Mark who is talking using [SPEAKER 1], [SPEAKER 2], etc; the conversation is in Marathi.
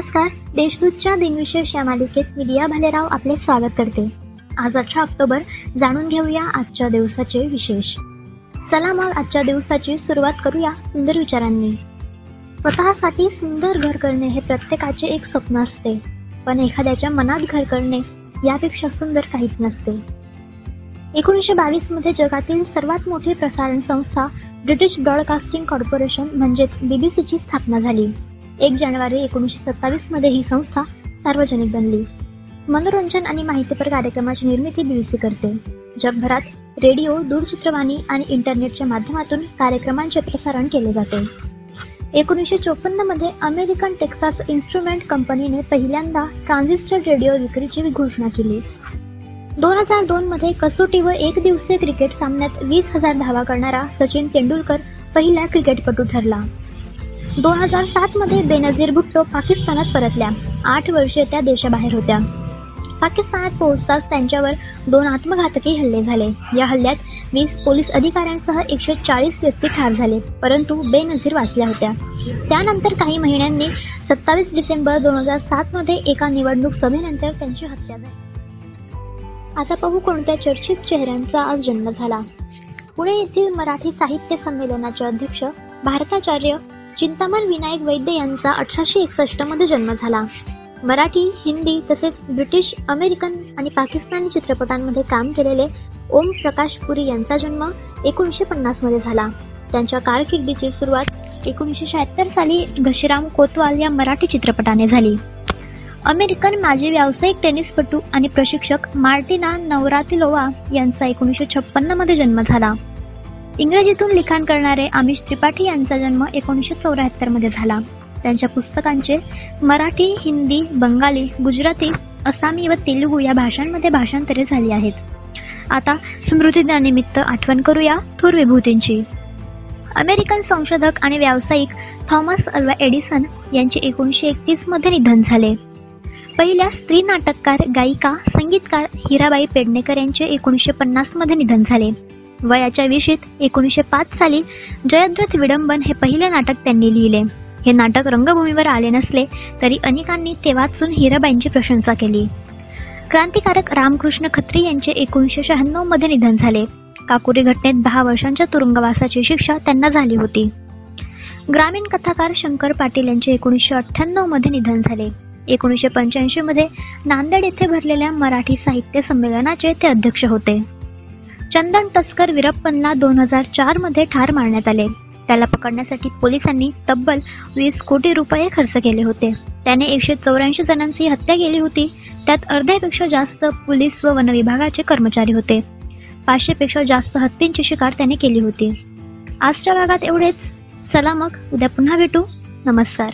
[SPEAKER 1] नमस्कार. देशदूतच्या दिनविशेष या मालिकेत मी दिया भालेराव आपले स्वागत करते. आज अठरा ऑक्टोबर जाणून घेऊया आजच्या दिवसाचे विशेष. चला मग आजच्या दिवसाची सुरुवात करूया सुंदर विचारांनी. स्वतःसाठी सुंदर घर करणे हे प्रत्येकाचे एक स्वप्न असते. पण एखाद्याच्या मनात घर करणे यापेक्षा सुंदर काहीच नसते. एकोणीसशे बावीसमध्ये जगातील सर्वात मोठी प्रसारण संस्था ब्रिटिश ब्रॉडकास्टिंग कॉर्पोरेशन म्हणजेच बीबीसीची स्थापना झाली. एक जानेवारी एकोणीसशे सत्तावीसमध्ये ही संस्था सार्वजनिक बनली. मनोरंजन आणि माहितीपर कार्यक्रमाची निर्मिती बीबीसी करते. जगभरात रेडिओ दूरचित्रवाणी आणि इंटरनेटच्या माध्यमातून कार्यक्रमांचे प्रसारण केले जाते. एकोणीसशे चोपन्नमध्ये अमेरिकन टेक्सास इन्स्ट्रुमेंट कंपनीने पहिल्यांदा ट्रान्झिस्टर रेडिओ विक्रीची घोषणा केली. दोन हजार दोन मध्ये कसोटी व एक दिवसीय क्रिकेट सामन्यात वीस हजार धावा करणारा सचिन तेंडुलकर पहिला क्रिकेटपटू ठरला. दोन हजार सात मध्ये बेनझीर भुट्टो पाकिस्तानात परतल्या. आठ वर्षे त्या देशाबाहेर होत्या. पाकिस्तानात पोहोचताच त्यांच्यावर दोन आत्मघातकी हल्ले झाले. या हल्ल्यात वीस पोलीस अधिकाऱ्यांसह एकशे चाळीस व्यक्ती ठार झाले परंतु बेनझीर वाचल्या होत्या. त्यानंतर काही महिन्यांनी सत्तावीस डिसेंबर दोन हजार सात मध्ये एका निवडणूक सभेनंतर त्यांची हत्या झाली. आता पाहू कोणत्या चर्चित चेहऱ्यांचा आज जन्म झाला. पुणे येथील मराठी साहित्य संमेलनाचे अध्यक्ष भारताचार्य चिंतामण विनायक वैद्य यांचा अठराशे एकसष्टमध्ये जन्म झाला. मराठी हिंदी तसेच ब्रिटिश अमेरिकन आणि पाकिस्तानी चित्रपटांमध्ये काम केलेले ओम प्रकाश पुरी यांचा जन्म एकोणीसशे पन्नासमध्ये झाला. त्यांच्या कारकिर्दीची सुरुवात एकोणीसशे शहात्तर साली घशीराम कोतवाल या मराठी चित्रपटाने झाली. अमेरिकन माजी व्यावसायिक टेनिसपटू आणि प्रशिक्षक मार्टिना नवरातिलोवा यांचा एकोणीसशे छप्पन्नमध्ये जन्म झाला. इंग्रजीतून लिखाण करणारे आमिष त्रिपाठी यांचा जन्म एकोणीसशे चौऱ्याहत्तरमध्ये झाला. त्यांच्या पुस्तकांचे मराठी हिंदी बंगाली गुजराती असामी व तेलुगू या भाषांमध्ये भाषांतरे झाली आहेत. आता स्मृतीदिनानिमित्त आठवण करूया थोर विभूतींची. अमेरिकन संशोधक आणि व्यावसायिक थॉमस अल्वा एडिसन यांचे एकोणीसशे एकतीसमध्ये निधन झाले. पहिल्या स्त्री नाटककार गायिका संगीतकार हिराबाई पेडणेकर यांचे एकोणीसशे पन्नासमध्ये निधन झाले. वयाच्या विशीत एकोणीसशे पाच साली जयद्रथ विडंबन हे पहिले नाटक त्यांनी लिहिले. हे नाटक रंगभूमीवर आले नसले तरी अनेकांनी ते वाचून हिराबाईंची प्रशंसा केली. क्रांतिकारक रामकृष्ण खत्री यांचे एकोणीसशे शहाण्णवमध्ये निधन झाले. काकुरी घटनेत दहा वर्षांच्या तुरुंगवासाची शिक्षा त्यांना झाली होती. ग्रामीण कथाकार शंकर पाटील यांचे एकोणीसशे अठ्ठ्याण्णवमध्ये निधन झाले. एकोणीसशे पंच्याऐंशी मध्ये नांदेड येथे भरलेल्या मराठी साहित्य संमेलनाचे ते अध्यक्ष होते. चंदन तस्कर विरप्पनला दोन हजार चारमध्ये ठार मारण्यात आले. त्याला पकडण्यासाठी पोलिसांनी तब्बल वीस कोटी रुपये खर्च केले होते. त्याने एकशे चौऱ्याऐंशी जणांची हत्या केली होती. त्यात अर्ध्यापेक्षा जास्त पोलीस व वनविभागाचे कर्मचारी होते. पाचशे पेक्षा जास्त हत्तींची शिकार त्याने केली होती. आजच्या भागात एवढेच. चला मग उद्या पुन्हा भेटू. नमस्कार.